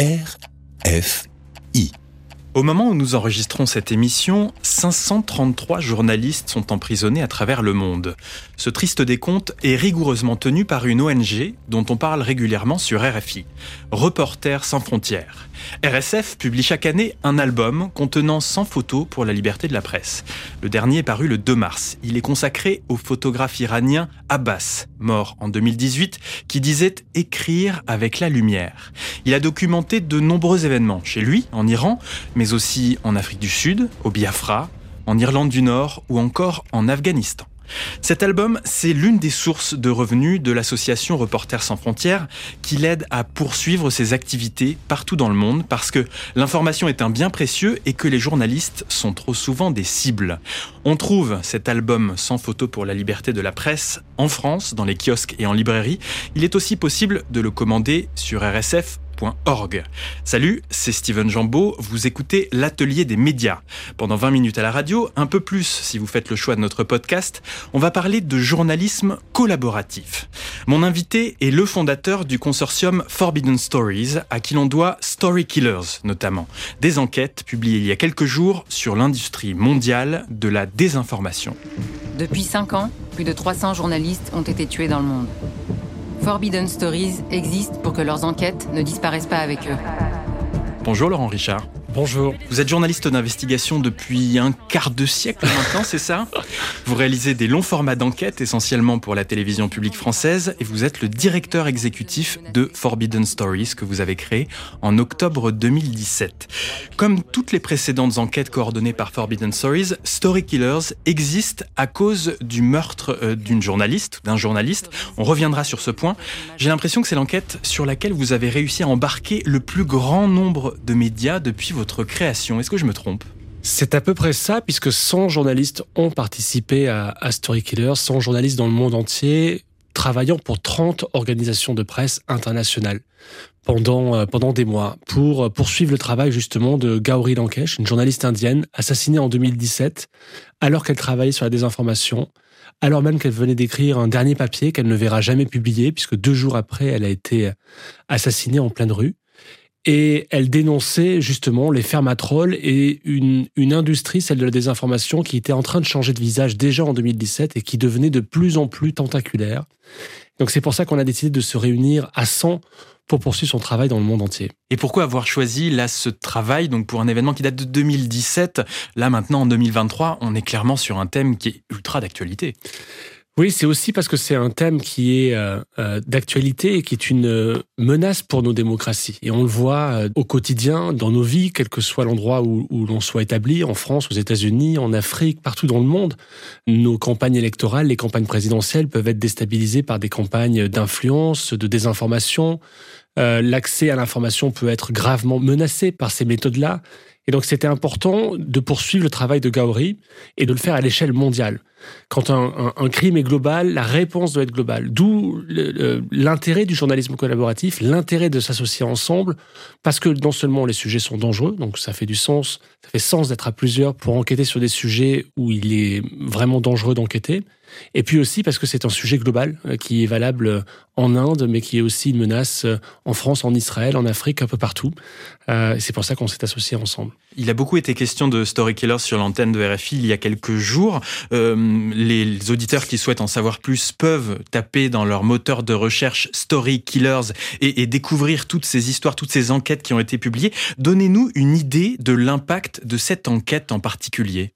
RFI. Au moment où nous enregistrons cette émission, 533 journalistes sont emprisonnés à travers le monde. Ce triste décompte est rigoureusement tenu par une ONG dont on parle régulièrement sur RFI, Reporters sans frontières. RSF publie chaque année un album contenant 100 photos pour la liberté de la presse. Le dernier est paru le 2 mars. Il est consacré au photographe iranien Abbas, mort en 2018, qui disait écrire avec la lumière. Il a documenté de nombreux événements chez lui, en Iran, mais aussi en Afrique du Sud, au Biafra, en Irlande du Nord ou encore en Afghanistan. Cet album, c'est l'une des sources de revenus de l'association Reporters sans frontières qui l'aide à poursuivre ses activités partout dans le monde parce que l'information est un bien précieux et que les journalistes sont trop souvent des cibles. On trouve cet album sans photo pour la liberté de la presse en France, dans les kiosques et en librairie. Il est aussi possible de le commander sur RSF Salut, c'est Steven Jambeau, vous écoutez l'atelier des médias. Pendant 20 minutes à la radio, un peu plus si vous faites le choix de notre podcast, on va parler de journalisme collaboratif. Mon invité est le fondateur du consortium Forbidden Stories, à qui l'on doit Story Killers notamment, des enquêtes publiées il y a quelques jours sur l'industrie mondiale de la désinformation. Depuis 5 ans, plus de 300 journalistes ont été tués dans le monde. Forbidden Stories existent pour que leurs enquêtes ne disparaissent pas avec eux. Bonjour Laurent Richard. Bonjour. Vous êtes journaliste d'investigation depuis un quart de siècle maintenant, c'est ça? Vous réalisez des longs formats d'enquête, essentiellement pour la télévision publique française, et vous êtes le directeur exécutif de Forbidden Stories que vous avez créé en octobre 2017. Comme toutes les précédentes enquêtes coordonnées par Forbidden Stories, Story Killers existe à cause du meurtre euh, d'une journaliste, d'un journaliste. On reviendra sur ce point. J'ai l'impression que c'est l'enquête sur laquelle vous avez réussi à embarquer le plus grand nombre de médias depuis votre création. Est-ce que je me trompe? C'est à peu près ça, puisque 100 journalistes ont participé à, Story Killers, 100 journalistes dans le monde entier, travaillant pour 30 organisations de presse internationales pendant, euh, pendant des mois, pour poursuivre le travail justement de Gauri Lankesh, une journaliste indienne assassinée en 2017, alors qu'elle travaillait sur la désinformation, alors même qu'elle venait d'écrire un dernier papier qu'elle ne verra jamais publié, puisque deux jours après, elle a été assassinée en pleine rue. Et elle dénonçait justement les fermatrolls et une, une industrie, celle de la désinformation, qui était en train de changer de visage déjà en 2017 et qui devenait de plus en plus tentaculaire. Donc c'est pour ça qu'on a décidé de se réunir à 100 pour poursuivre son travail dans le monde entier. Et pourquoi avoir choisi là ce travail? Donc pour un événement qui date de 2017 Là maintenant en 2023, on est clairement sur un thème qui est ultra d'actualité. Oui, c'est aussi parce que c'est un thème qui est euh, euh, d'actualité et qui est une euh, menace pour nos démocraties. Et on le voit au quotidien, dans nos vies, quel que soit l'endroit où, où l'on soit établi, en France, aux États-Unis, en Afrique, partout dans le monde. Nos campagnes électorales, les campagnes présidentielles peuvent être déstabilisées par des campagnes d'influence, de désinformation. L'accès à l'information peut être gravement menacé par ces méthodes-là. Et donc c'était important de poursuivre le travail de Gauri et de le faire à l'échelle mondiale. Quand un, un, crime est global, la réponse doit être globale. D'où l'intérêt du journalisme collaboratif, l'intérêt de s'associer ensemble, parce que non seulement les sujets sont dangereux, donc ça fait du sens, ça fait sens d'être à plusieurs pour enquêter sur des sujets où il est vraiment dangereux d'enquêter, et puis aussi parce que c'est un sujet global euh, qui est valable euh, en Inde, mais qui est aussi une menace euh, en France, en Israël, en Afrique, un peu partout. c'est pour ça qu'on s'est associés ensemble. Il a beaucoup été question de Story Killers sur l'antenne de RFI il y a quelques jours. les auditeurs qui souhaitent en savoir plus peuvent taper dans leur moteur de recherche Story Killers et découvrir toutes ces histoires, toutes ces enquêtes qui ont été publiées. Donnez-nous une idée de l'impact de cette enquête en particulier.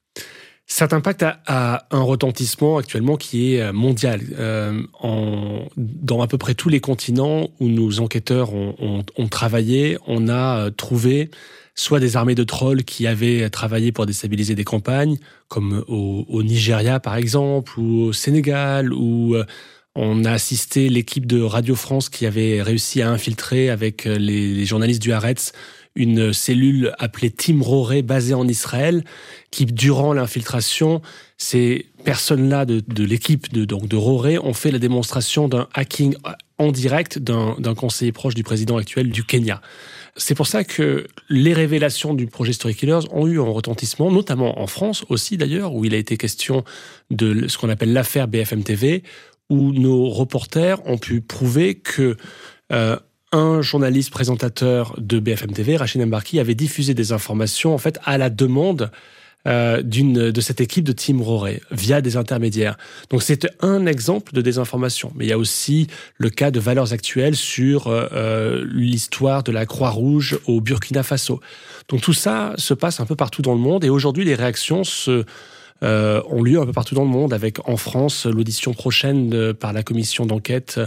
Cet impact a, un retentissement actuellement qui est euh, mondial. Euh, en, dans à peu près tous les continents où nos enquêteurs ont, ont, ont travaillé, on a euh, trouvé soit des armées de trolls qui avaient travaillé pour déstabiliser des campagnes, comme au, au Nigeria par exemple, ou au Sénégal, ou euh, on a assisté l'équipe de Radio France qui avait réussi à infiltrer avec les, les journalistes du Haaretz une cellule appelée Team Roré basée en Israël, qui durant l'infiltration, ces personnes-là de, l'équipe de, de Roré ont fait la démonstration d'un hacking en direct d'un conseiller proche du président actuel du Kenya. C'est pour ça que les révélations du projet Story Killers ont eu un retentissement, notamment en France aussi d'ailleurs, où il a été question de ce qu'on appelle l'affaire BFM TV, où nos reporters ont pu prouver que euh, un journaliste présentateur de BFM TV, Rachid Mbarki, avait diffusé des informations en fait à la demande euh, d'une de cette équipe de Team Roré via des intermédiaires. Donc c'est un exemple de désinformation. Mais il y a aussi le cas de valeurs actuelles sur euh, euh, l'histoire de la Croix-Rouge au Burkina Faso. Donc tout ça se passe un peu partout dans le monde et aujourd'hui les réactions se euh, ont lieu un peu partout dans le monde, avec en France l'audition prochaine par la commission d'enquête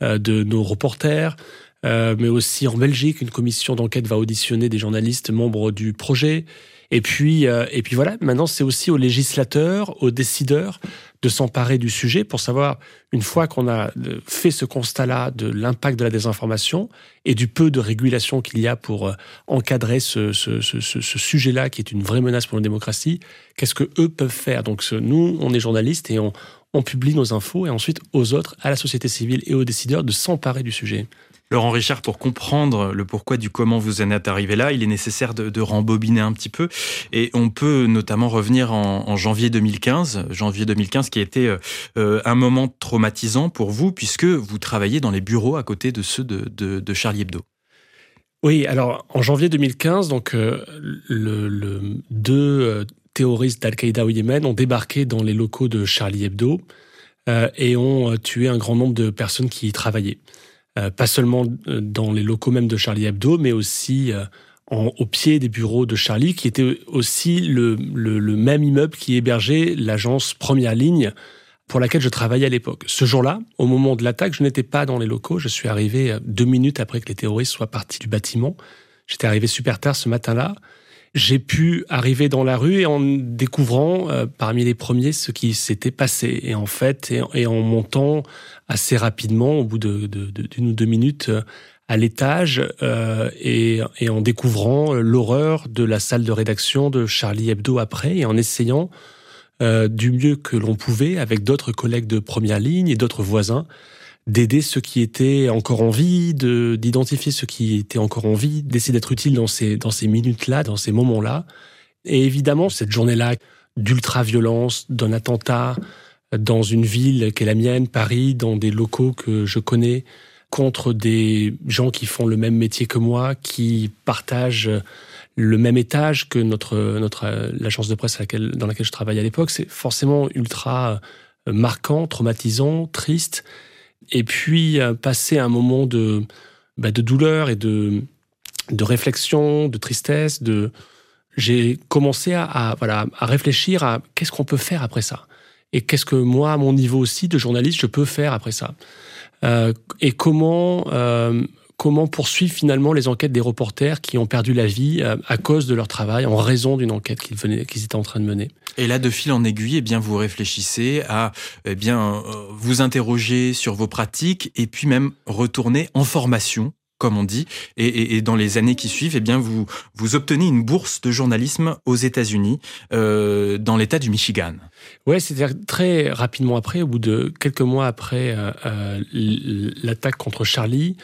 euh, de nos reporters. Euh, mais aussi en Belgique, une commission d'enquête va auditionner des journalistes membres du projet. Et puis, euh, et puis voilà, maintenant c'est aussi aux législateurs, aux décideurs de s'emparer du sujet pour savoir, une fois qu'on a euh, fait ce constat-là de l'impact de la désinformation et du peu de régulation qu'il y a pour encadrer ce, sujet-là qui est une vraie menace pour nos démocraties, qu'est-ce que eux peuvent faire? Donc nous, on est journalistes et on publie nos infos et ensuite aux autres, à la société civile et aux décideurs de s'emparer du sujet. Laurent Richard, pour comprendre le pourquoi du comment vous en êtes arrivé là, il est nécessaire de, rembobiner un petit peu. Et on peut notamment revenir en, janvier 2015, janvier 2015 qui a été euh, un moment traumatisant pour vous, puisque vous travaillez dans les bureaux à côté de ceux de, Charlie Hebdo. Oui, alors en janvier 2015, donc euh, deux euh, terroristes d'Al-Qaïda au Yémen ont débarqué dans les locaux de Charlie Hebdo euh, et ont tué un grand nombre de personnes qui y travaillaient. Euh, pas seulement euh, dans les locaux même de Charlie Hebdo, mais aussi euh, en, au pied des bureaux de Charlie, qui était aussi le, le, le même immeuble qui hébergeait l'agence Première Ligne pour laquelle je travaillais à l'époque. Ce jour-là, au moment de l'attaque, je n'étais pas dans les locaux. Je suis arrivé deux minutes après que les terroristes soient partis du bâtiment. J'étais arrivé super tard ce matin-là j'ai pu arriver dans la rue et en découvrant euh, parmi les premiers ce qui s'était passé. Et en fait, et, en montant assez rapidement, au bout de, de, de d'une ou deux minutes, euh, à l'étage euh, et, et, en découvrant l'horreur de la salle de rédaction de Charlie Hebdo après et en essayant euh, du mieux que l'on pouvait avec d'autres collègues de première ligne et d'autres voisins d'aider ceux qui étaient encore en vie, de d'identifier ceux qui étaient encore en vie, d'essayer d'être utile dans ces dans ces minutes-là, dans ces moments-là. Et évidemment, cette journée-là d'ultra-violence, d'un attentat dans une ville qui est la mienne, Paris, dans des locaux que je connais, contre des gens qui font le même métier que moi, qui partagent le même étage que notre notre l'agence de presse à laquelle, dans laquelle je travaillais à l'époque, c'est forcément ultra marquant, traumatisant, triste et puis euh, passer un moment de, bah, de douleur et de, de réflexion, de tristesse, de j'ai commencé à, voilà à réfléchir à qu'est-ce qu'on peut faire après ça et qu'est-ce que moi à mon niveau aussi de journaliste je peux faire après ça euh, et comment euh, comment poursuivre finalement les enquêtes des reporters qui ont perdu la vie à cause de leur travail, en raison d'une enquête qu'ils étaient en train de mener. Et là, de fil en aiguille, eh bien, vous réfléchissez à eh bien, euh, vous interroger sur vos pratiques et puis même retourner en formation comme on dit, et, dans les années qui suivent, eh bien vous vous obtenez une bourse de journalisme aux États-Unis, euh, dans l'État du Michigan. Ouais, c'est-à-dire très rapidement après, au bout de quelques mois après euh, l'attaque contre Charlie,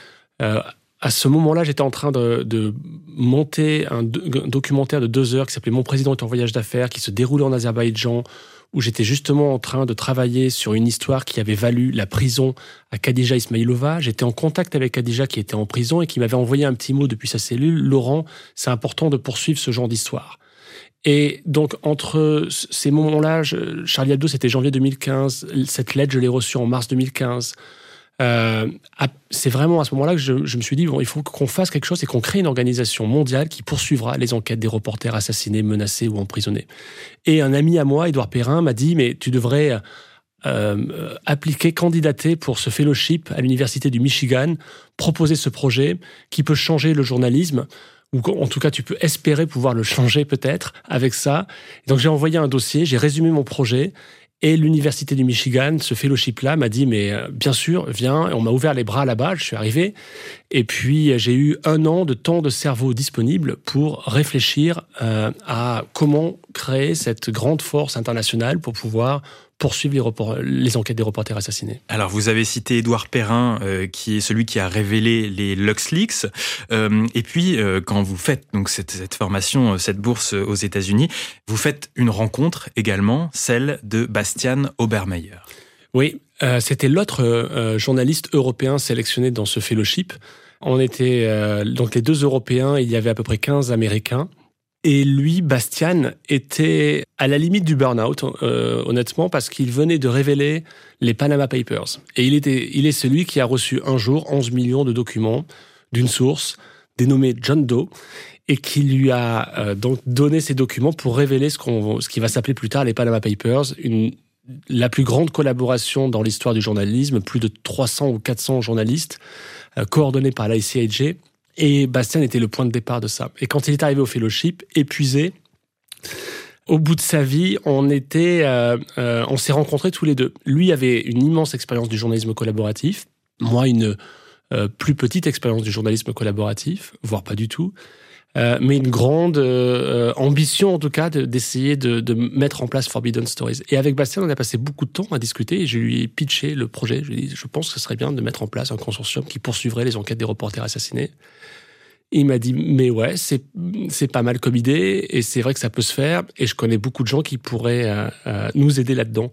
à ce moment-là, j'étais en train de, monter un, un, documentaire de deux heures qui s'appelait Mon président est en voyage d'affaires, qui se déroulait en Azerbaïdjan, où j'étais justement en train de travailler sur une histoire qui avait valu la prison à Khadija Ismailova. J'étais en contact avec Khadija qui était en prison et qui m'avait envoyé un petit mot depuis sa cellule. Laurent, c'est important de poursuivre ce genre d'histoire. Et donc, entre ces moments-là, Charlie Hebdo, c'était janvier 2015. Cette lettre, je l'ai reçue en mars 2015. Euh, c'est vraiment à ce moment-là que je, me suis dit bon, il faut qu'on fasse quelque chose et qu'on crée une organisation mondiale qui poursuivra les enquêtes des reporters assassinés, menacés ou emprisonnés. Et un ami à moi, Édouard Perrin, m'a dit mais tu devrais euh, appliquer, candidater pour ce fellowship à l'université du Michigan, proposer ce projet qui peut changer le journalisme ou en tout cas tu peux espérer pouvoir le changer peut-être avec ça. donc j'ai envoyé un dossier, j'ai résumé mon projet et l'université du Michigan, ce fellowship-là, m'a dit mais euh, bien sûr, viens. On m'a ouvert les bras là-bas. Je suis arrivé. Et puis j'ai eu un an de temps de cerveau disponible pour réfléchir euh, à comment créer cette grande force internationale pour pouvoir poursuivre les, report, les, enquêtes des reporters assassinés. Alors, vous avez cité Édouard Perrin, euh, qui est celui qui a révélé les LuxLeaks. Euh, et puis, euh, quand vous faites donc cette, cette formation, cette bourse aux États-Unis, vous faites une rencontre également, celle de Bastian Obermeyer. Oui, c'était l'autre journaliste européen sélectionné dans ce fellowship. On était donc les deux Européens, il y avait à peu près 15 Américains. Et lui, Bastian, était à la limite du burn-out, honnêtement, parce qu'il venait de révéler les Panama Papers. Et il, était, il est celui qui a reçu un jour 11 millions de documents d'une source dénommée John Doe et qui lui a euh, donc donné ces documents pour révéler ce, qu'on, ce qui va s'appeler plus tard les Panama Papers, une, la plus grande collaboration dans l'histoire du journalisme, plus de 300 ou 400 journalistes euh, coordonnés par l'ICIJ. Et Bastien était le point de départ de ça. Et quand il est arrivé au fellowship, épuisé, au bout de sa vie, on était, euh, on s'est rencontrés tous les deux. Lui avait une immense expérience du journalisme collaboratif, moi une plus petite expérience du journalisme collaboratif, voire pas du tout. Euh, mais une grande euh, ambition en tout cas d'essayer de, de, mettre en place Forbidden Stories. Et avec Bastien, on a passé beaucoup de temps à discuter et je lui ai pitché le projet. Je lui ai dit, je pense que ce serait bien de mettre en place un consortium qui poursuivrait les enquêtes des reporters assassinés. Il m'a dit, mais ouais, c'est pas mal comme idée et c'est vrai que ça peut se faire et je connais beaucoup de gens qui pourraient euh, nous aider là-dedans.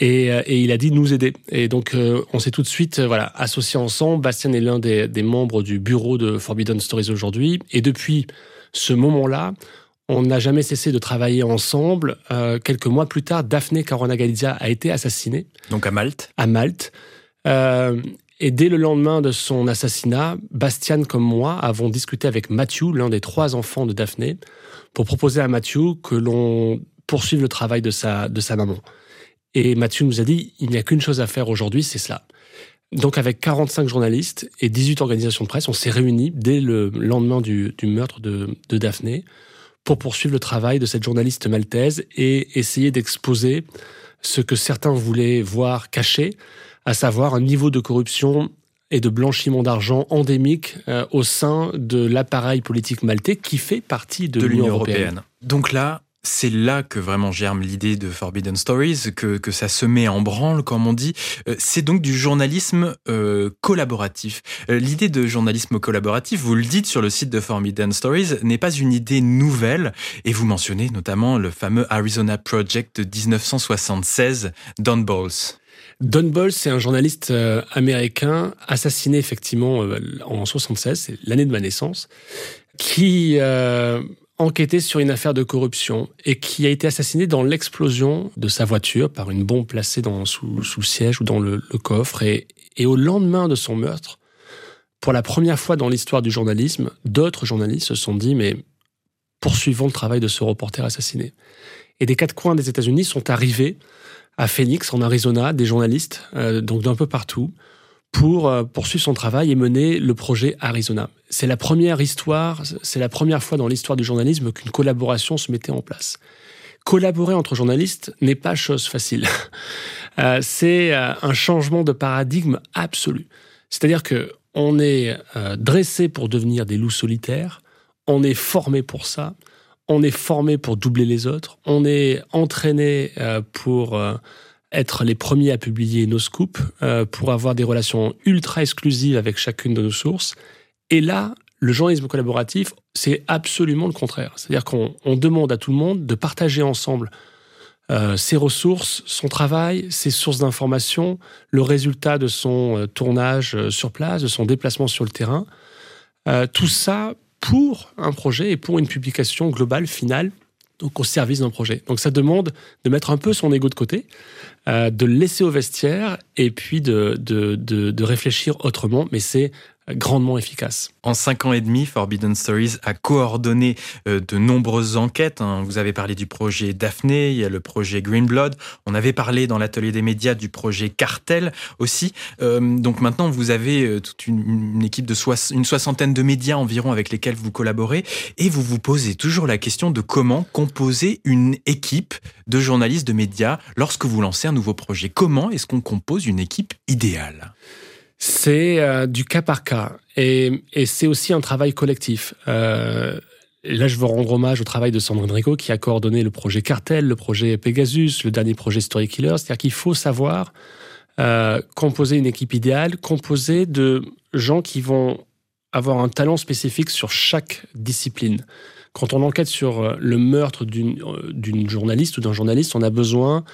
Et, euh, et, il a dit nous aider. Et donc, euh, on s'est tout de suite euh, voilà, associés ensemble. Bastien est l'un des, des, membres du bureau de Forbidden Stories aujourd'hui. Et depuis ce moment-là, on n'a jamais cessé de travailler ensemble. Euh, quelques mois plus tard, Daphne Caruana Galizia a été assassinée. Donc à Malte. À Malte. Euh, et dès le lendemain de son assassinat, Bastian comme moi avons discuté avec Matthew, l'un des trois enfants de Daphne, pour proposer à Matthew que l'on poursuive le travail de sa, de sa maman. Et Mathieu nous a dit, il n'y a qu'une chose à faire aujourd'hui, c'est cela. Donc avec 45 journalistes et 18 organisations de presse, on s'est réunis dès le lendemain du, meurtre de, de, Daphné pour poursuivre le travail de cette journaliste maltaise et essayer d'exposer ce que certains voulaient voir caché, à savoir un niveau de corruption et de blanchiment d'argent endémique euh, au sein de l'appareil politique maltais qui fait partie de, l'Union européenne. Donc là, c'est là que vraiment germe l'idée de Forbidden Stories, que, que ça se met en branle, comme on dit. Euh, c'est donc du journalisme euh, collaboratif. Euh, l'idée de journalisme collaboratif, vous le dites sur le site de Forbidden Stories, n'est pas une idée nouvelle, et vous mentionnez notamment le fameux Arizona Project de 1976, Don Balls. Don Balls, c'est un journaliste américain assassiné effectivement en 76, c'est l'année de ma naissance, qui enquêté sur une affaire de corruption et qui a été assassiné dans l'explosion de sa voiture par une bombe placée dans, sous, sous le siège ou dans le, coffre. Et, et, au lendemain de son meurtre, pour la première fois dans l'histoire du journalisme, d'autres journalistes se sont dit, mais poursuivons le travail de ce reporter assassiné. Et des quatre coins des États-Unis sont arrivés à Phoenix, en Arizona, des journalistes, euh, donc d'un peu partout, pour euh, poursuivre son travail et mener le projet Arizona. C'est la première histoire, c'est la première fois dans l'histoire du journalisme qu'une collaboration se mettait en place. Collaborer entre journalistes n'est pas chose facile. Euh, c'est euh, un changement de paradigme absolu. C'est-à-dire que on est dressé pour devenir des loups solitaires, on est formé pour ça, on est formé pour doubler les autres, on est entraîné pour être les premiers à publier nos scoops, euh, pour avoir des relations ultra exclusives avec chacune de nos sources. Et là, le journalisme collaboratif, c'est absolument le contraire. C'est-à-dire qu'on demande à tout le monde de partager ensemble euh, ses ressources, son travail, ses sources d'information, le résultat de son euh, tournage sur place, de son déplacement sur le terrain. tout ça pour un projet et pour une publication globale finale donc au service d'un projet. Donc ça demande de mettre un peu son ego de côté, euh, de le laisser au vestiaire et puis de, de, de, de réfléchir autrement. Mais c'est grandement efficace. En cinq ans et demi, Forbidden Stories a coordonné euh, de nombreuses enquêtes. Hein. Vous avez parlé du projet Daphné, il y a le projet Green Blood. On avait parlé dans l'atelier des médias du projet Cartel aussi. Euh, donc maintenant, vous avez euh, toute une, équipe de une soixantaine de médias environ avec lesquels vous collaborez et vous vous posez toujours la question de comment composer une équipe de journalistes de médias lorsque vous lancez un nouveau projet. Comment est-ce qu'on compose une équipe idéale? C'est euh, du cas par cas et, c'est aussi un travail collectif. Euh, là, je veux rendre hommage au travail de Sandrine Rico qui a coordonné le projet Cartel, le projet Pegasus, le dernier projet Story Killer. C'est-à-dire qu'il faut savoir euh, composer une équipe idéale, composée de gens qui vont avoir un talent spécifique sur chaque discipline. Quand on enquête sur le meurtre d'une journaliste ou d'un journaliste, on a besoin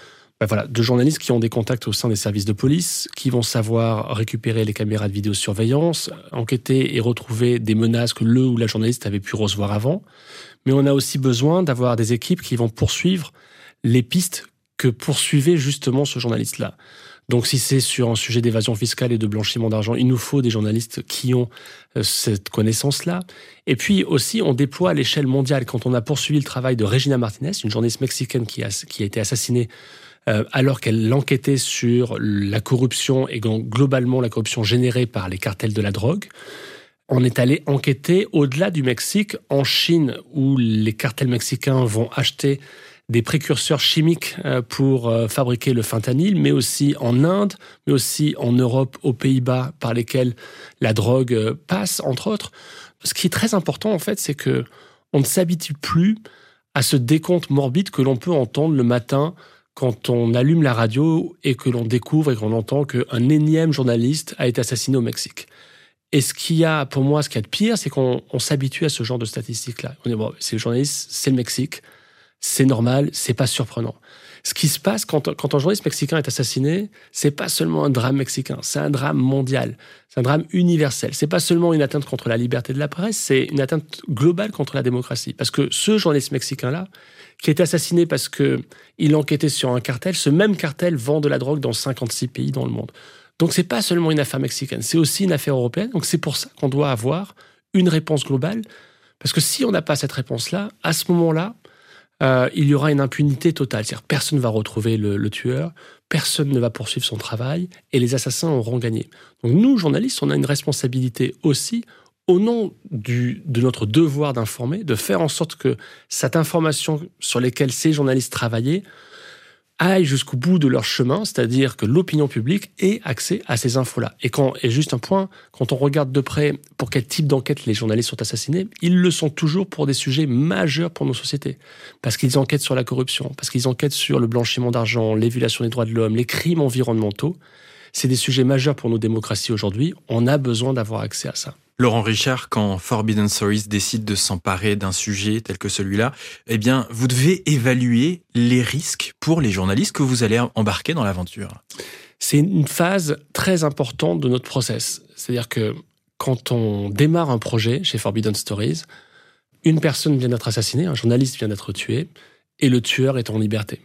ben voilà, de journalistes qui ont des contacts au sein des services de police, qui vont savoir récupérer les caméras de vidéosurveillance, enquêter et retrouver des menaces que le ou la journaliste avait pu recevoir avant. Mais on a aussi besoin d'avoir des équipes qui vont poursuivre les pistes que poursuivait justement ce journaliste-là. Donc si c'est sur un sujet d'évasion fiscale et de blanchiment d'argent, il nous faut des journalistes qui ont euh, cette connaissance-là. Et puis aussi, on déploie à l'échelle mondiale. Quand on a poursuivi le travail de Regina Martinez, une journaliste mexicaine qui a, qui a été assassinée euh, alors qu'elle enquêtait sur la corruption et globalement la corruption générée par les cartels de la drogue, on est allé enquêter au-delà du Mexique, en Chine, où les cartels mexicains vont acheter des précurseurs chimiques euh, pour euh, fabriquer le fentanyl, mais aussi en Inde, mais aussi en Europe, aux Pays-Bas, par lesquels la drogue passe, entre autres. Ce qui est très important, en fait, c'est que on ne s'habitue plus à ce décompte morbide que l'on peut entendre le matin quand on allume la radio et que l'on découvre et qu'on entend qu'un énième journaliste a été assassiné au Mexique. Et ce qu'il y a, pour moi, ce qu'il y a de pire, c'est qu'on s'habitue à ce genre de statistiques-là. On dit, bon, c'est le journaliste, c'est le Mexique c'est normal, c'est pas surprenant. Ce qui se passe quand, un journaliste mexicain est assassiné, c'est pas seulement un drame mexicain, c'est un drame mondial, c'est un drame universel. C'est pas seulement une atteinte contre la liberté de la presse, c'est une atteinte globale contre la démocratie. Parce que ce journaliste mexicain-là, qui est assassiné parce que il enquêtait sur un cartel, ce même cartel vend de la drogue dans 56 pays dans le monde. Donc c'est pas seulement une affaire mexicaine, c'est aussi une affaire européenne. Donc c'est pour ça qu'on doit avoir une réponse globale. Parce que si on n'a pas cette réponse-là, à ce moment-là, euh, il y aura une impunité totale. C'est-à-dire personne ne va retrouver le, tueur, personne ne va poursuivre son travail et les assassins auront gagné. Donc nous, journalistes, on a une responsabilité aussi au nom de notre devoir d'informer, de faire en sorte que cette information sur laquelle ces journalistes travaillaient aillent jusqu'au bout de leur chemin, c'est-à-dire que l'opinion publique ait accès à ces infos-là. Et quand, et juste un point, quand on regarde de près pour quel type d'enquête les journalistes sont assassinés, ils le sont toujours pour des sujets majeurs pour nos sociétés. Parce qu'ils enquêtent sur la corruption, parce qu'ils enquêtent sur le blanchiment d'argent, l'évulation des droits de l'homme, les crimes environnementaux. C'est des sujets majeurs pour nos démocraties aujourd'hui. On a besoin d'avoir accès à ça. Laurent Richard, quand Forbidden Stories décide de s'emparer d'un sujet tel que celui-là, eh bien, vous devez évaluer les risques pour les journalistes que vous allez embarquer dans l'aventure. C'est une phase très importante de notre process. C'est-à-dire que quand on démarre un projet chez Forbidden Stories, une personne vient d'être assassinée, un journaliste vient d'être tué, et le tueur est en liberté.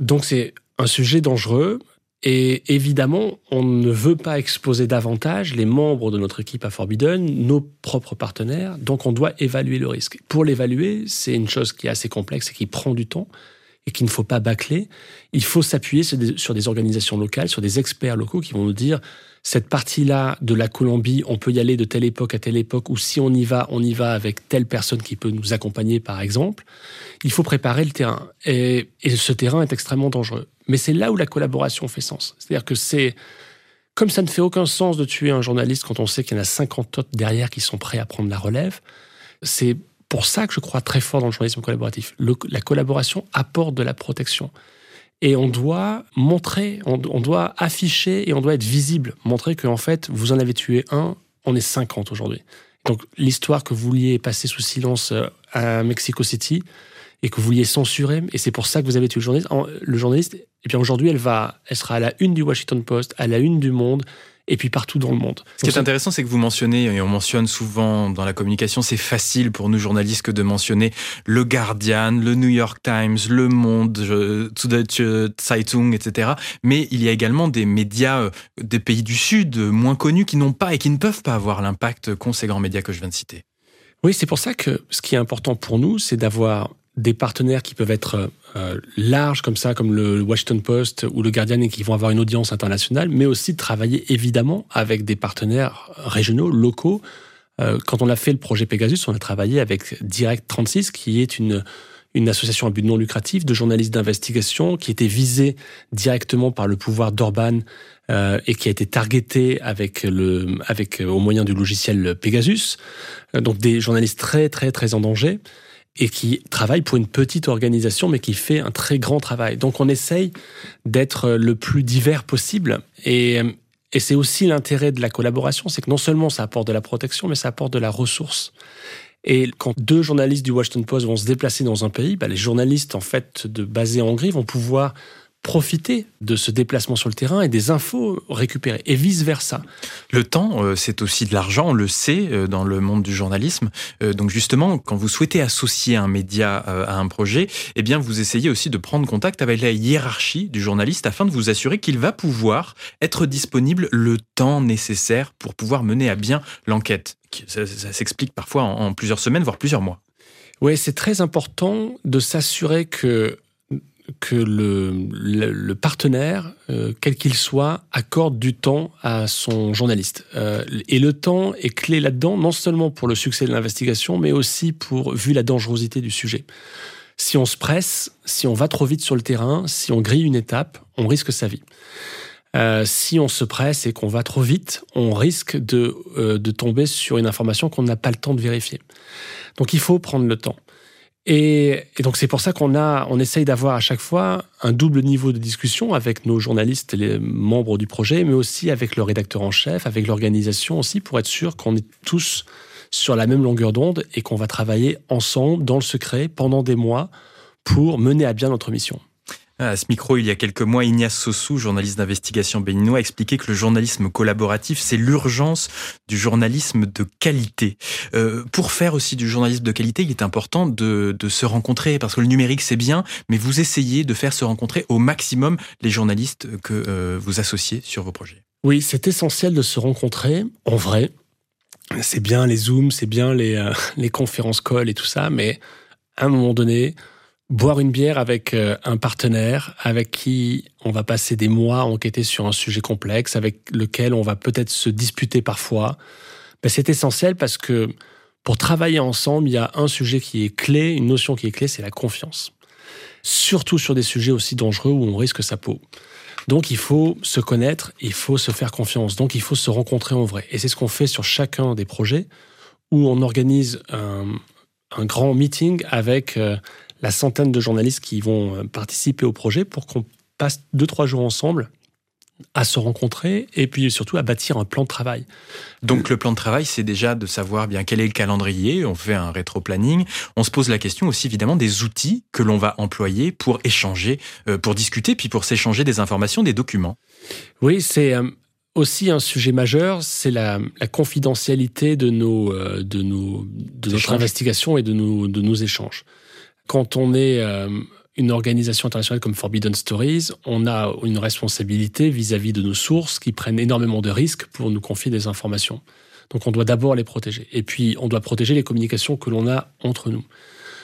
Donc c'est un sujet dangereux, et évidemment, on ne veut pas exposer davantage les membres de notre équipe à Forbidden, nos propres partenaires, donc on doit évaluer le risque. Pour l'évaluer, c'est une chose qui est assez complexe et qui prend du temps et qu'il ne faut pas bâcler. Il faut s'appuyer sur des, organisations locales, sur des experts locaux qui vont nous dire cette partie-là de la Colombie, on peut y aller de telle époque à telle époque, ou si on y va, on y va avec telle personne qui peut nous accompagner, par exemple. Il faut préparer le terrain. Et, ce terrain est extrêmement dangereux. Mais c'est là où la collaboration fait sens. C'est-à-dire que c'est... Comme ça ne fait aucun sens de tuer un journaliste quand on sait qu'il y en a 50 autres derrière qui sont prêts à prendre la relève, c'est pour ça que je crois très fort dans le journalisme collaboratif. la collaboration apporte de la protection. Et on doit montrer, on, doit afficher et on doit être visible. Montrer qu'en fait, vous en avez tué un, on est 50 aujourd'hui. Donc l'histoire que vous vouliez passer sous silence euh, à Mexico City et que vous vouliez censurer, et c'est pour ça que vous avez tué le journaliste, le journaliste et bien aujourd'hui, elle va, elle sera à la une du Washington Post, à la une du Monde, et puis partout dans le monde. Ce qui est intéressant, c'est que vous mentionnez, et on mentionne souvent dans la communication, c'est facile pour nous journalistes que de mentionner le Guardian, le New York Times, le Monde, Süddeutsche Zeitung, etc. Mais il y a également des médias euh, des pays du Sud, moins connus, qui n'ont pas et qui ne peuvent pas avoir l'impact qu'ont ces grands médias que je viens de citer. Oui, c'est pour ça que ce qui est important pour nous, c'est d'avoir des partenaires qui peuvent être euh, larges comme ça, comme le Washington Post ou le Guardian, et qui vont avoir une audience internationale, mais aussi travailler évidemment avec des partenaires régionaux, locaux. Euh, quand on a fait le projet Pegasus, on a travaillé avec Direct 36, qui est une, une association à but non lucratif de journalistes d'investigation qui était visée directement par le pouvoir d'Orban euh, et qui a été targetée avec le, avec au moyen du logiciel Pegasus. donc des journalistes très très très en danger et qui travaille pour une petite organisation, mais qui fait un très grand travail. Donc on essaye d'être le plus divers possible. Et, et c'est aussi l'intérêt de la collaboration, c'est que non seulement ça apporte de la protection, mais ça apporte de la ressource. Et quand deux journalistes du Washington Post vont se déplacer dans un pays, bah les journalistes en fait de basés en Hongrie vont pouvoir profiter de ce déplacement sur le terrain et des infos récupérées, et vice-versa. Le temps, euh, c'est aussi de l'argent, on le sait, euh, dans le monde du journalisme. Euh, donc justement, quand vous souhaitez associer un média à un projet, eh bien, vous essayez aussi de prendre contact avec la hiérarchie du journaliste afin de vous assurer qu'il va pouvoir être disponible le temps nécessaire pour pouvoir mener à bien l'enquête. Ça, s'explique parfois en plusieurs semaines, voire plusieurs mois. Oui, c'est très important de s'assurer que que le, le, partenaire, euh, quel qu'il soit, accorde du temps à son journaliste. Euh, et le temps est clé là-dedans, non seulement pour le succès de l'investigation, mais aussi pour, vu la dangerosité du sujet. Si on se presse, si on va trop vite sur le terrain, si on grille une étape, on risque sa vie. Euh, si on se presse et qu'on va trop vite, on risque de, de tomber sur une information qu'on n'a pas le temps de vérifier. Donc il faut prendre le temps. Et, donc c'est pour ça qu'on a, on essaye d'avoir à chaque fois un double niveau de discussion avec nos journalistes et les membres du projet, mais aussi avec le rédacteur en chef, avec l'organisation aussi, pour être sûr qu'on est tous sur la même longueur d'onde et qu'on va travailler ensemble dans le secret pendant des mois pour mener à bien notre mission. À ce micro, il y a quelques mois, Ignace Sossou, journaliste d'investigation béninois, a expliqué que le journalisme collaboratif, c'est l'urgence du journalisme de qualité. Euh, pour faire aussi du journalisme de qualité, il est important de, se rencontrer, parce que le numérique, c'est bien, mais vous essayez de faire se rencontrer au maximum les journalistes que euh, vous associez sur vos projets. Oui, c'est essentiel de se rencontrer en vrai. C'est bien les Zooms, c'est bien les, euh, les conférences call et tout ça, mais à un moment donné, boire une bière avec euh, un partenaire avec qui on va passer des mois à enquêter sur un sujet complexe, avec lequel on va peut-être se disputer parfois, ben c'est essentiel parce que pour travailler ensemble, il y a un sujet qui est clé, une notion qui est clé, c'est la confiance. Surtout sur des sujets aussi dangereux où on risque sa peau. Donc il faut se connaître, il faut se faire confiance, donc il faut se rencontrer en vrai. Et c'est ce qu'on fait sur chacun des projets où on organise un, grand meeting avec euh, la centaine de journalistes qui vont euh, participer au projet pour qu'on passe deux, trois jours ensemble à se rencontrer et puis surtout à bâtir un plan de travail. Donc le plan de travail, c'est déjà de savoir bien quel est le calendrier, on fait un rétro-planning, on se pose la question aussi évidemment des outils que l'on va employer pour échanger, euh, pour discuter, puis pour s'échanger des informations, des documents. Oui, c'est euh, aussi un sujet majeur, c'est la, confidentialité de, nos, de, nos, de notre investigation et de nos, de nos échanges. Quand on est euh, une organisation internationale comme Forbidden Stories, on a une responsabilité vis-à-vis de nos sources qui prennent énormément de risques pour nous confier des informations. Donc on doit d'abord les protéger. Et puis on doit protéger les communications que l'on a entre nous.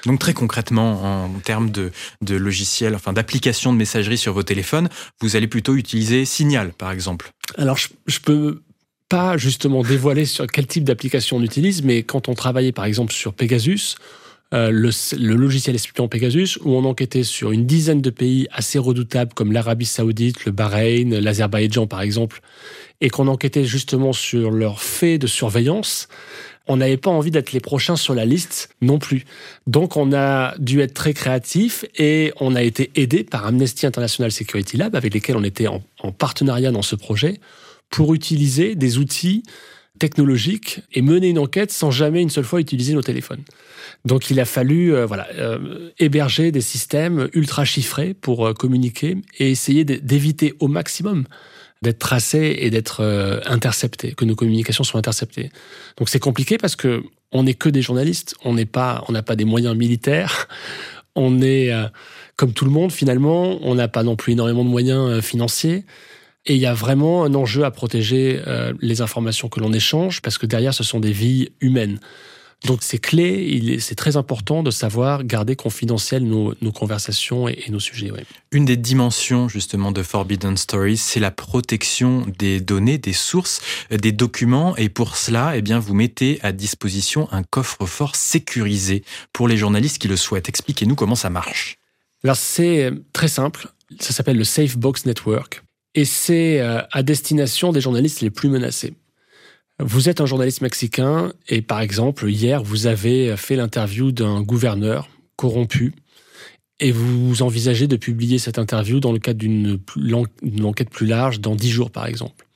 Donc très concrètement, en termes de, de logiciels, enfin d'applications de messagerie sur vos téléphones, vous allez plutôt utiliser Signal, par exemple. Alors je, je peux pas justement dévoiler sur quel type d'application on utilise, mais quand on travaillait par exemple sur Pegasus, euh, le, le, logiciel espion Pegasus, où on enquêtait sur une dizaine de pays assez redoutables comme l'Arabie Saoudite, le Bahreïn, l'Azerbaïdjan par exemple, et qu'on enquêtait justement sur leurs faits de surveillance. On n'avait pas envie d'être les prochains sur la liste non plus. Donc on a dû être très créatif et on a été aidé par Amnesty International Security Lab, avec lesquels on était en, en partenariat dans ce projet, pour utiliser des outils technologiques et mener une enquête sans jamais une seule fois utiliser nos téléphones. Donc il a fallu euh, voilà euh, héberger des systèmes ultra chiffrés pour euh, communiquer et essayer d'éviter au maximum d'être tracés et d'être interceptés, que nos communications soient interceptées. Donc c'est compliqué parce que on n'est que des journalistes, on n'est pas, on n'a pas des moyens militaires, on est comme tout le monde finalement, on n'a pas non plus énormément de moyens financiers. Et il y a vraiment un enjeu à protéger les informations que l'on échange parce que derrière, ce sont des vies humaines. Donc c'est clé, c'est très important de savoir garder confidentielles nos, conversations et, nos sujets. Une des dimensions justement de Forbidden Stories, c'est la protection des données, des sources, euh, des documents. Et pour cela, eh bien, vous mettez à disposition un coffre-fort sécurisé pour les journalistes qui le souhaitent. Expliquez-nous comment ça marche. Alors c'est très simple. Ça s'appelle le Safe Box Network. Et c'est euh, à destination des journalistes les plus menacés. Vous êtes un journaliste mexicain et par exemple, hier, vous avez fait l'interview d'un gouverneur corrompu et vous envisagez de publier cette interview dans le cadre d'une enquête plus large dans dix jours, par exemple.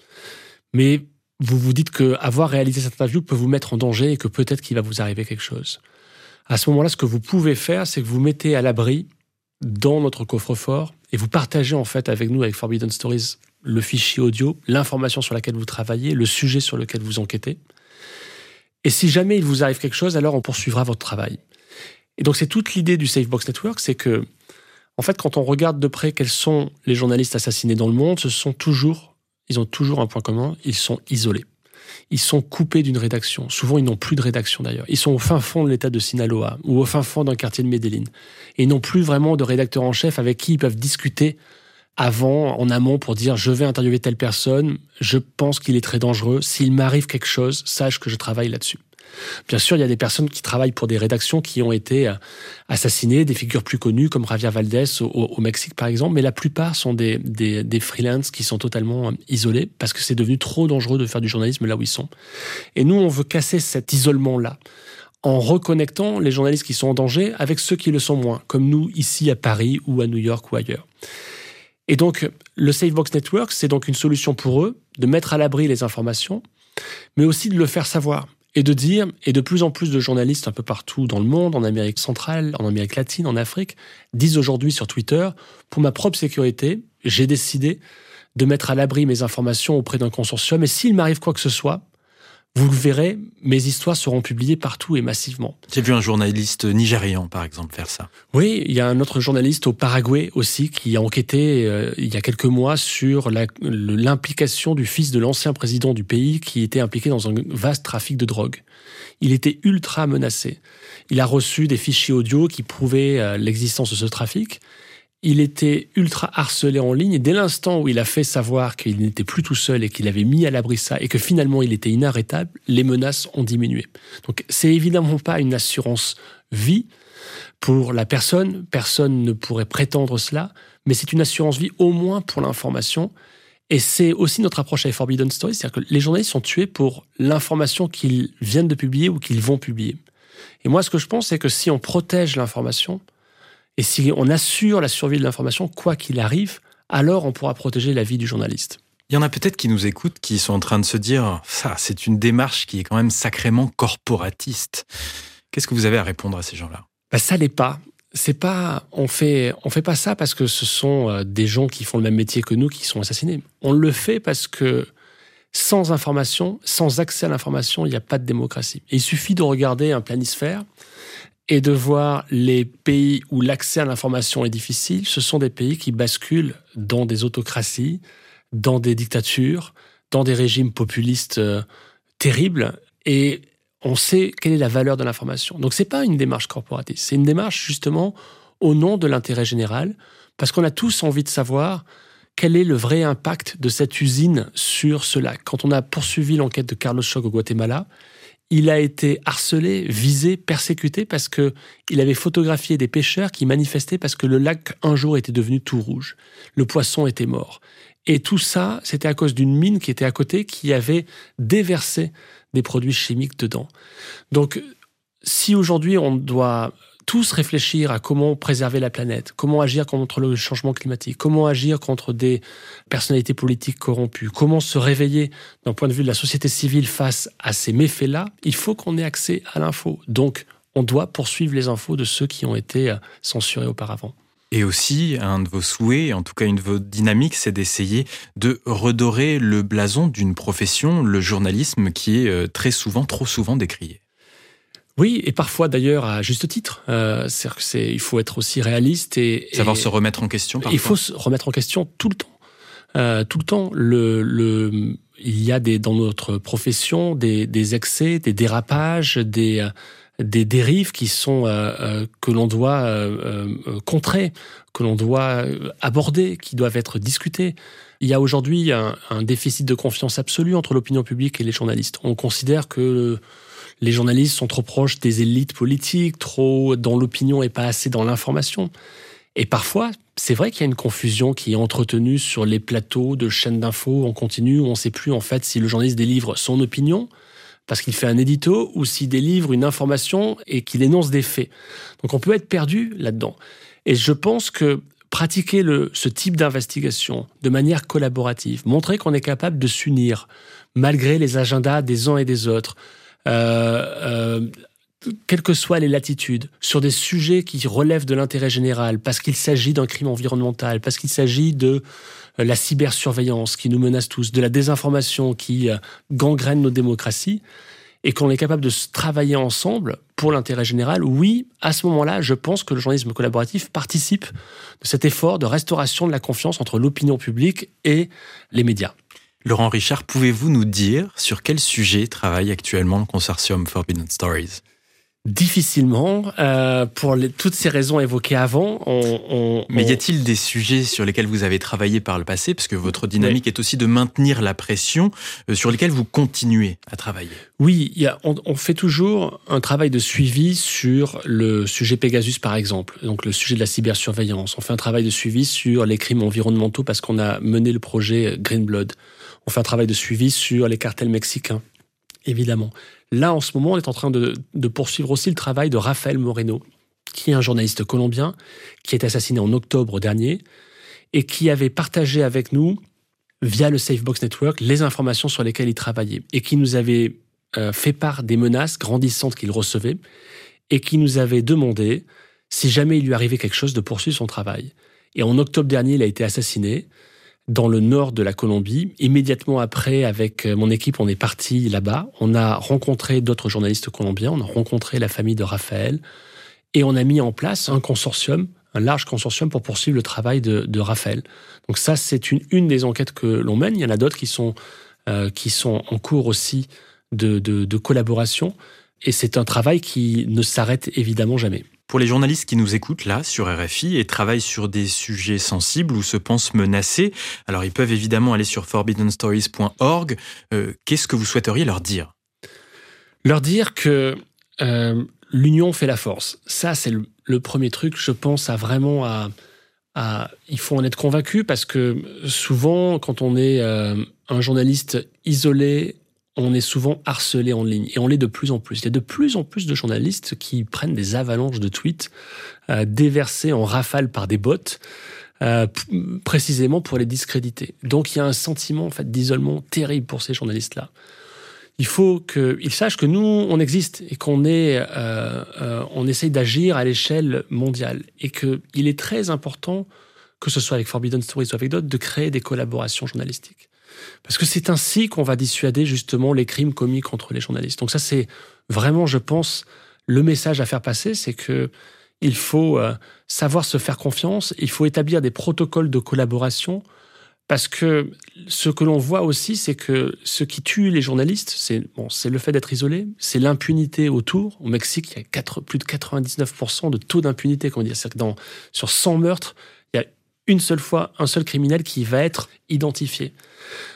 Mais vous vous dites que avoir réalisé cette interview peut vous mettre en danger et que peut-être qu'il va vous arriver quelque chose. À ce moment-là, ce que vous pouvez faire, c'est que vous mettez à l'abri dans notre coffre-fort et vous partagez en fait avec nous, avec Forbidden Stories, le fichier audio, l'information sur laquelle vous travaillez, le sujet sur lequel vous enquêtez. Et si jamais il vous arrive quelque chose, alors on poursuivra votre travail. Et donc c'est toute l'idée du Safebox Network, c'est que, en fait, quand on regarde de près quels sont les journalistes assassinés dans le monde, ce sont toujours, ils ont toujours un point commun, ils sont isolés. Ils sont coupés d'une rédaction. Souvent, ils n'ont plus de rédaction d'ailleurs. Ils sont au fin fond de l'état de Sinaloa ou au fin fond d'un quartier de Medellin. Et ils n'ont plus vraiment de rédacteur en chef avec qui ils peuvent discuter avant, en amont, pour dire je vais interviewer telle personne, je pense qu'il est très dangereux. S'il m'arrive quelque chose, sache que je travaille là-dessus. Bien sûr, il y a des personnes qui travaillent pour des rédactions qui ont été euh, assassinées, des figures plus connues comme Javier Valdés au, Mexique par exemple, mais la plupart sont des, des, freelances qui sont totalement euh, isolés parce que c'est devenu trop dangereux de faire du journalisme là où ils sont. Et nous, on veut casser cet isolement-là en reconnectant les journalistes qui sont en danger avec ceux qui le sont moins, comme nous ici à Paris ou à New York ou ailleurs. Et donc, le Safebox Network, c'est donc une solution pour eux de mettre à l'abri les informations, mais aussi de le faire savoir et de dire, et de plus en plus de journalistes un peu partout dans le monde, en Amérique centrale, en Amérique latine, en Afrique, disent aujourd'hui sur Twitter, pour ma propre sécurité, j'ai décidé de mettre à l'abri mes informations auprès d'un consortium, et s'il m'arrive quoi que ce soit, vous le verrez, mes histoires seront publiées partout et massivement. J'ai vu un journaliste nigérian, par exemple, faire ça. Oui, il y a un autre journaliste au Paraguay aussi qui a enquêté euh, il y a quelques mois sur l'implication du fils de l'ancien président du pays qui était impliqué dans un vaste trafic de drogue. Il était ultra menacé. Il a reçu des fichiers audio qui prouvaient euh, l'existence de ce trafic il était ultra harcelé en ligne et dès l'instant où il a fait savoir qu'il n'était plus tout seul et qu'il avait mis à l'abri ça et que finalement il était inarrêtable, les menaces ont diminué. Donc c'est évidemment pas une assurance vie pour la personne, personne ne pourrait prétendre cela, mais c'est une assurance vie au moins pour l'information. Et c'est aussi notre approche avec Forbidden Stories, c'est-à-dire que les journalistes sont tués pour l'information qu'ils viennent de publier ou qu'ils vont publier. Et moi, ce que je pense, c'est que si on protège l'information, et si on assure la survie de l'information, quoi qu'il arrive, alors on pourra protéger la vie du journaliste. Il y en a peut-être qui nous écoutent, qui sont en train de se dire, ça, c'est une démarche qui est quand même sacrément corporatiste. Qu'est-ce que vous avez à répondre à ces gens-là? Bah, Ça l'est pas. C'est pas, on fait, on fait pas ça parce que ce sont euh, des gens qui font le même métier que nous qui sont assassinés. On le fait parce que sans information, sans accès à l'information, il n'y a pas de démocratie. il suffit de regarder un planisphère et de voir les pays où l'accès à l'information est difficile, ce sont des pays qui basculent dans des autocraties, dans des dictatures, dans des régimes populistes euh, terribles. Et on sait quelle est la valeur de l'information. Donc c'est pas une démarche corporatiste, c'est une démarche justement au nom de l'intérêt général, parce qu'on a tous envie de savoir quel est le vrai impact de cette usine sur ce lac. Quand on a poursuivi l'enquête de Carlos Choc au Guatemala, il a été harcelé, visé, persécuté parce que il avait photographié des pêcheurs qui manifestaient parce que le lac un jour était devenu tout rouge. Le poisson était mort. Et tout ça, c'était à cause d'une mine qui était à côté qui avait déversé des produits chimiques dedans. Donc, si aujourd'hui on doit tous réfléchir à comment préserver la planète, comment agir contre le changement climatique, comment agir contre des personnalités politiques corrompues, comment se réveiller d'un point de vue de la société civile face à ces méfaits-là, il faut qu'on ait accès à l'info. Donc, on doit poursuivre les infos de ceux qui ont été euh, censurés auparavant. Et aussi, un de vos souhaits, en tout cas une de vos dynamiques, c'est d'essayer de redorer le blason d'une profession, le journalisme, qui est euh, très souvent, trop souvent décrié. Oui, et parfois d'ailleurs à juste titre. Euh, c'est-à-dire c'est, il faut être aussi réaliste et savoir se remettre en question. Il faut se remettre en question tout le temps. Euh, tout le temps, le, le, il y a des dans notre profession des, des excès, des dérapages, des des dérives qui sont euh, euh que l'on doit euh, euh, contrer, que l'on doit aborder, qui doivent être discutés. Il y a aujourd'hui un, un, déficit de confiance absolue entre l'opinion publique et les journalistes. On considère que les journalistes sont trop proches des élites politiques, trop dans l'opinion et pas assez dans l'information. Et parfois, c'est vrai qu'il y a une confusion qui est entretenue sur les plateaux de chaînes d'infos en continu où on ne sait plus en fait si le journaliste délivre son opinion parce qu'il fait un édito ou s'il délivre une information et qu'il énonce des faits. Donc on peut être perdu là-dedans. Et je pense que pratiquer ce type d'investigation de manière collaborative, montrer qu'on est capable de s'unir malgré les agendas des uns et des autres, quelles que soient les latitudes, sur des sujets qui relèvent de l'intérêt général, parce qu'il s'agit d'un crime environnemental, parce qu'il s'agit de euh, la cybersurveillance qui nous menace tous, de la désinformation qui euh, gangrène nos démocraties, et qu'on est capable de travailler ensemble pour l'intérêt général, oui, à ce moment-là, je pense que le journalisme collaboratif participe de cet effort de restauration de la confiance entre l'opinion publique et les médias. Laurent Richard, pouvez-vous nous dire sur quel sujet travaille actuellement le consortium Forbidden Stories? Difficilement, euh, pour toutes ces raisons évoquées avant. On, Mais y a-t-il des sujets sur lesquels vous avez travaillé par le passé, parce que votre dynamique est aussi de maintenir la pression, euh, sur lesquels vous continuez à travailler Oui, y a, on, on, fait toujours un travail de suivi sur le sujet Pegasus, par exemple, donc le sujet de la cybersurveillance. On fait un travail de suivi sur les crimes environnementaux parce qu'on a mené le projet Green Blood. On fait un travail de suivi sur les cartels mexicains, évidemment. Là, en ce moment, on est en train de, poursuivre aussi le travail de Rafael Moreno, qui est un journaliste colombien, qui est assassiné en octobre dernier, et qui avait partagé avec nous, via le Safebox Network, les informations sur lesquelles il travaillait, et qui nous avait euh, fait part des menaces grandissantes qu'il recevait, et qui nous avait demandé, si jamais il lui arrivait quelque chose, de poursuivre son travail. Et en octobre dernier, il a été assassiné dans le nord de la Colombie. Immédiatement après, avec euh, mon équipe, on est parti là-bas. On a rencontré d'autres journalistes colombiens, on a rencontré la famille de Raphaël et on a mis en place un consortium, un large consortium pour poursuivre le travail de, Raphaël. Donc ça, c'est une, une des enquêtes que l'on mène. Il y en a d'autres qui sont, euh, qui sont en cours aussi de, de collaboration. Et c'est un travail qui ne s'arrête évidemment jamais. Pour les journalistes qui nous écoutent là sur RFI et travaillent sur des sujets sensibles ou se pensent menacés, alors ils peuvent évidemment aller sur forbiddenstories.org. Euh, qu'est-ce que vous souhaiteriez leur dire? Leur dire que euh, l'union fait la force. Ça, c'est le, premier truc. Je pense à vraiment à, il faut en être convaincu parce que souvent, quand on est euh, un journaliste isolé on est souvent harcelé en ligne et on l'est de plus en plus. Il y a de plus en plus de journalistes qui prennent des avalanches de tweets euh, déversés en rafale par des bots. Euh, précisément pour les discréditer. Donc il y a un sentiment en fait d'isolement terrible pour ces journalistes-là. Il faut qu'ils sachent que nous on existe et qu'on est, euh, euh, on essaye d'agir à l'échelle mondiale et que il est très important que ce soit avec Forbidden Stories ou avec d'autres de créer des collaborations journalistiques. Parce que c'est ainsi qu'on va dissuader justement les crimes commis contre les journalistes. Donc ça, c'est vraiment, je pense, le message à faire passer, c'est que il faut euh, savoir se faire confiance, il faut établir des protocoles de collaboration, parce que ce que l'on voit aussi, c'est que ce qui tue les journalistes, c'est le fait d'être isolé, c'est l'impunité autour. Au Mexique, il y a plus de 99% de taux d'impunité, c'est-à-dire sur 100 meurtres, une seule fois un seul criminel qui va être identifié.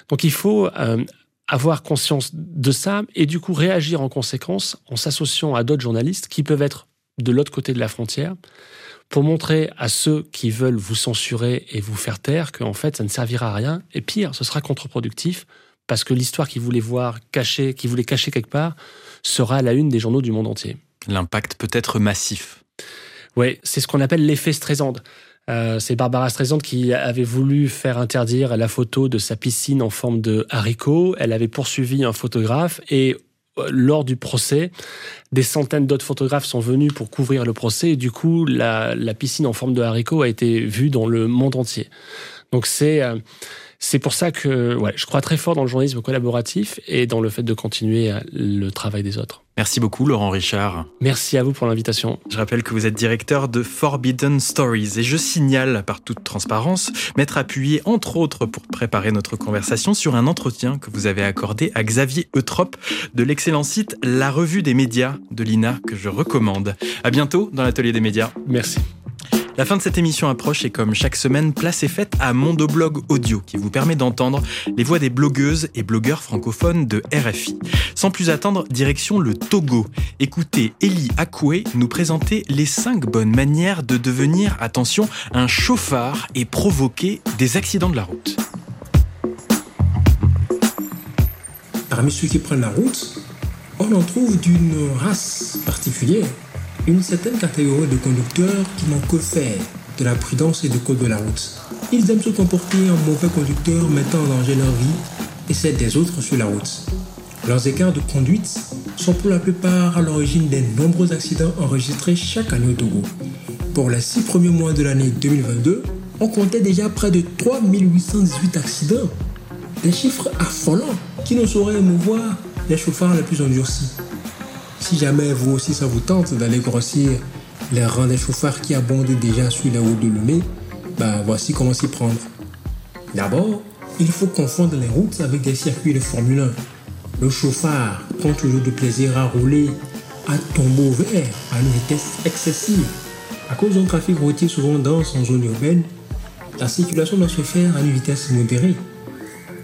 Donc il faut euh, avoir conscience de ça et du coup réagir en conséquence en s'associant à d'autres journalistes qui peuvent être de l'autre côté de la frontière pour montrer à ceux qui veulent vous censurer et vous faire taire qu'en fait ça ne servira à rien et pire, ce sera contre-productif parce que l'histoire qu'ils voulaient voir cachée, qu'ils voulaient cacher quelque part, sera à la une des journaux du monde entier. L'impact peut être massif. Oui, c'est ce qu'on appelle l'effet Streisand. Euh, c'est Barbara Streisand qui avait voulu faire interdire la photo de sa piscine en forme de haricot. Elle avait poursuivi un photographe et euh, lors du procès, des centaines d'autres photographes sont venus pour couvrir le procès et du coup, la, piscine en forme de haricot a été vue dans le monde entier. Donc c'est euh, c'est pour ça que ouais, je crois très fort dans le journalisme collaboratif et dans le fait de continuer le travail des autres. Merci beaucoup Laurent Richard. Merci à vous pour l'invitation. Je rappelle que vous êtes directeur de Forbidden Stories et je signale par toute transparence m'être appuyé entre autres pour préparer notre conversation sur un entretien que vous avez accordé à Xavier Eutrope de l'excellent site La Revue des médias de l'INA que je recommande. À bientôt dans l'atelier des médias. Merci. La fin de cette émission approche et comme chaque semaine, place est faite à Mondoblog Audio qui vous permet d'entendre les voix des blogueuses et blogueurs francophones de RFI. Sans plus attendre, direction le Togo. Écoutez Elie Akoué nous présenter les 5 bonnes manières de devenir, attention, un chauffard et provoquer des accidents de la route. Parmi ceux qui prennent la route, on en trouve d'une race particulière une certaine catégorie de conducteurs qui n'ont que faire de la prudence et du code de la route. Ils aiment se comporter en mauvais conducteurs mettant en danger leur vie et celle des autres sur la route. Leurs écarts de conduite sont pour la plupart à l'origine des nombreux accidents enregistrés chaque année au Togo. Pour les six premiers mois de l'année 2022, on comptait déjà près de 3818 accidents. Des chiffres affolants qui ne sauraient émouvoir les chauffards les plus endurcis. Si jamais vous aussi ça vous tente d'aller grossir les rangs des chauffards qui abondent déjà sur les routes de Lomé, bah voici comment s'y prendre. D'abord, il faut confondre les routes avec des circuits de Formule 1. Le chauffard prend toujours du plaisir à rouler à tombeau vert à une vitesse excessive. À cause d'un trafic routier souvent dense en zone urbaine, la circulation doit se faire à une vitesse modérée.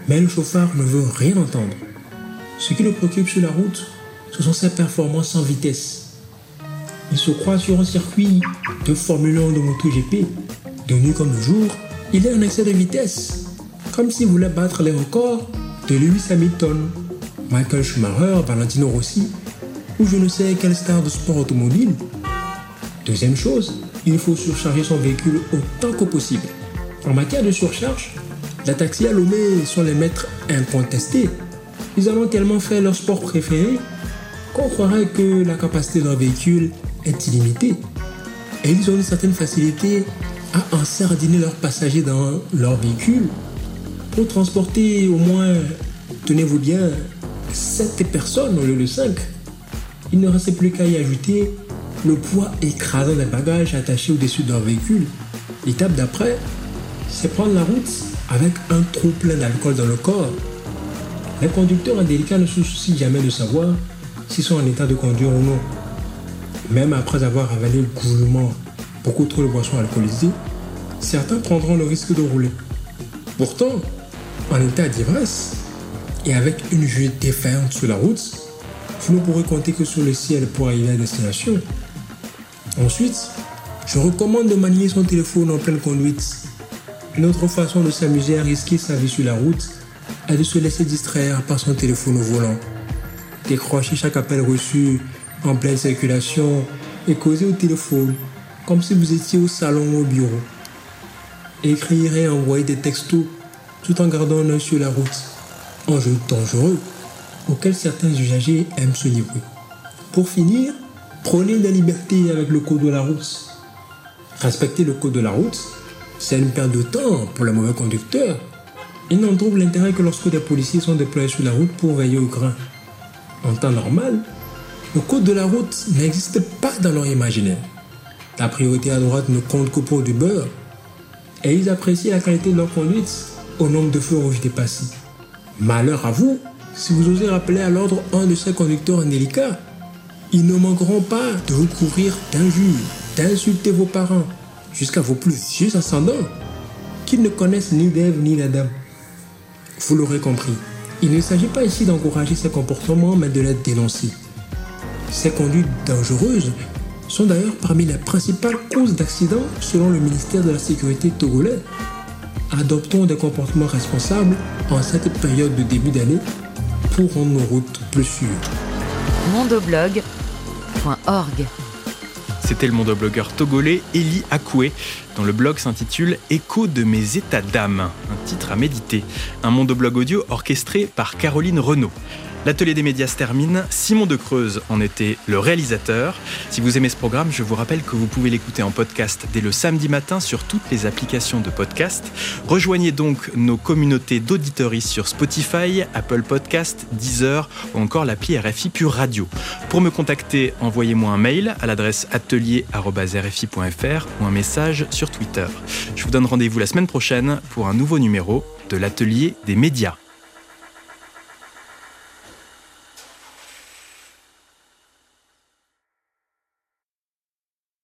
Mais le chauffard ne veut rien entendre. Ce qui le préoccupe sur la route, ce sont ses performances en vitesse. Il se croit sur un circuit de Formule 1 de MotoGP. De nuit comme de jour, il est en excès de vitesse, comme s'il voulait battre les records de Lewis Hamilton, Michael Schumacher, Valentino Rossi ou je ne sais quelle star de sport automobile. Deuxième chose, il faut surcharger son véhicule autant que possible. En matière de surcharge, les taxis à Lomé sont les maîtres incontestés. Ils en ont tellement fait leur sport préféré qu'on croirait que la capacité leur véhicule est illimitée. Et ils ont une certaine facilité à ensardiner leurs passagers dans leur véhicule pour transporter au moins, tenez-vous bien, 7 personnes au lieu de 5. Il ne restait plus qu'à y ajouter le poids écrasant des bagages attachés au-dessus de leur véhicule. L'étape d'après, c'est prendre la route avec un trop plein d'alcool dans le corps. Les conducteurs indélicats ne se soucient jamais de savoir s'ils sont en état de conduire ou non. Même après avoir avalé goulûment beaucoup trop de boissons alcoolisées, certains prendront le risque de rouler. Pourtant, en état d'ivresse et avec une vue défaillante sur la route, vous ne pourrez compter que sur le ciel pour arriver à destination. Ensuite, je recommande de manier son téléphone en pleine conduite. Une autre façon de s'amuser à risquer sa vie sur la route est de se laisser distraire par son téléphone au volant. Décrocher chaque appel reçu en pleine circulation et causer au téléphone comme si vous étiez au salon ou au bureau. Écrire et envoyer des textos tout en gardant un œil sur la route. Enjeu dangereux auquel certains usagers aiment se livrer. Pour finir, prenez des libertés avec le code de la route. Respecter le code de la route, c'est une perte de temps pour le mauvais conducteur. Ils n'en trouvent l'intérêt que lorsque des policiers sont déployés sur la route pour veiller au grain. En temps normal, le code de la route n'existe pas dans leur imaginaire. La priorité à droite ne compte que pour du beurre. Et ils apprécient la qualité de leur conduite au nombre de feux rouges dépassés. Malheur à vous si vous osez rappeler à l'ordre un de ces conducteurs indélicats. Ils ne manqueront pas de vous couvrir d'injures, d'insulter vos parents, jusqu'à vos plus vieux ascendants, qui ne connaissent ni d'Ève ni d'Adam. Vous l'aurez compris, il ne s'agit pas ici d'encourager ces comportements, mais de les dénoncer. Ces conduites dangereuses sont d'ailleurs parmi les principales causes d'accidents selon le ministère de la Sécurité togolais. Adoptons des comportements responsables en cette période de début d'année pour rendre nos routes plus sûres. mondoblog.org C'était le mondoblogueur togolais Eli Akoué, dont le blog s'intitule Écho de mes états d'âme, un titre à méditer. Un mondoblog audio orchestré par Caroline Renaud. L'atelier des médias se termine. Simon de Creuse en était le réalisateur. Si vous aimez ce programme, je vous rappelle que vous pouvez l'écouter en podcast dès le samedi matin sur toutes les applications de podcast. Rejoignez donc nos communautés d'auditories sur Spotify, Apple Podcast, Deezer ou encore l'appli RFI Pure Radio. Pour me contacter, envoyez-moi un mail à l'adresse atelier.rfi.fr ou un message sur Twitter. Je vous donne rendez-vous la semaine prochaine pour un nouveau numéro de l'atelier des médias.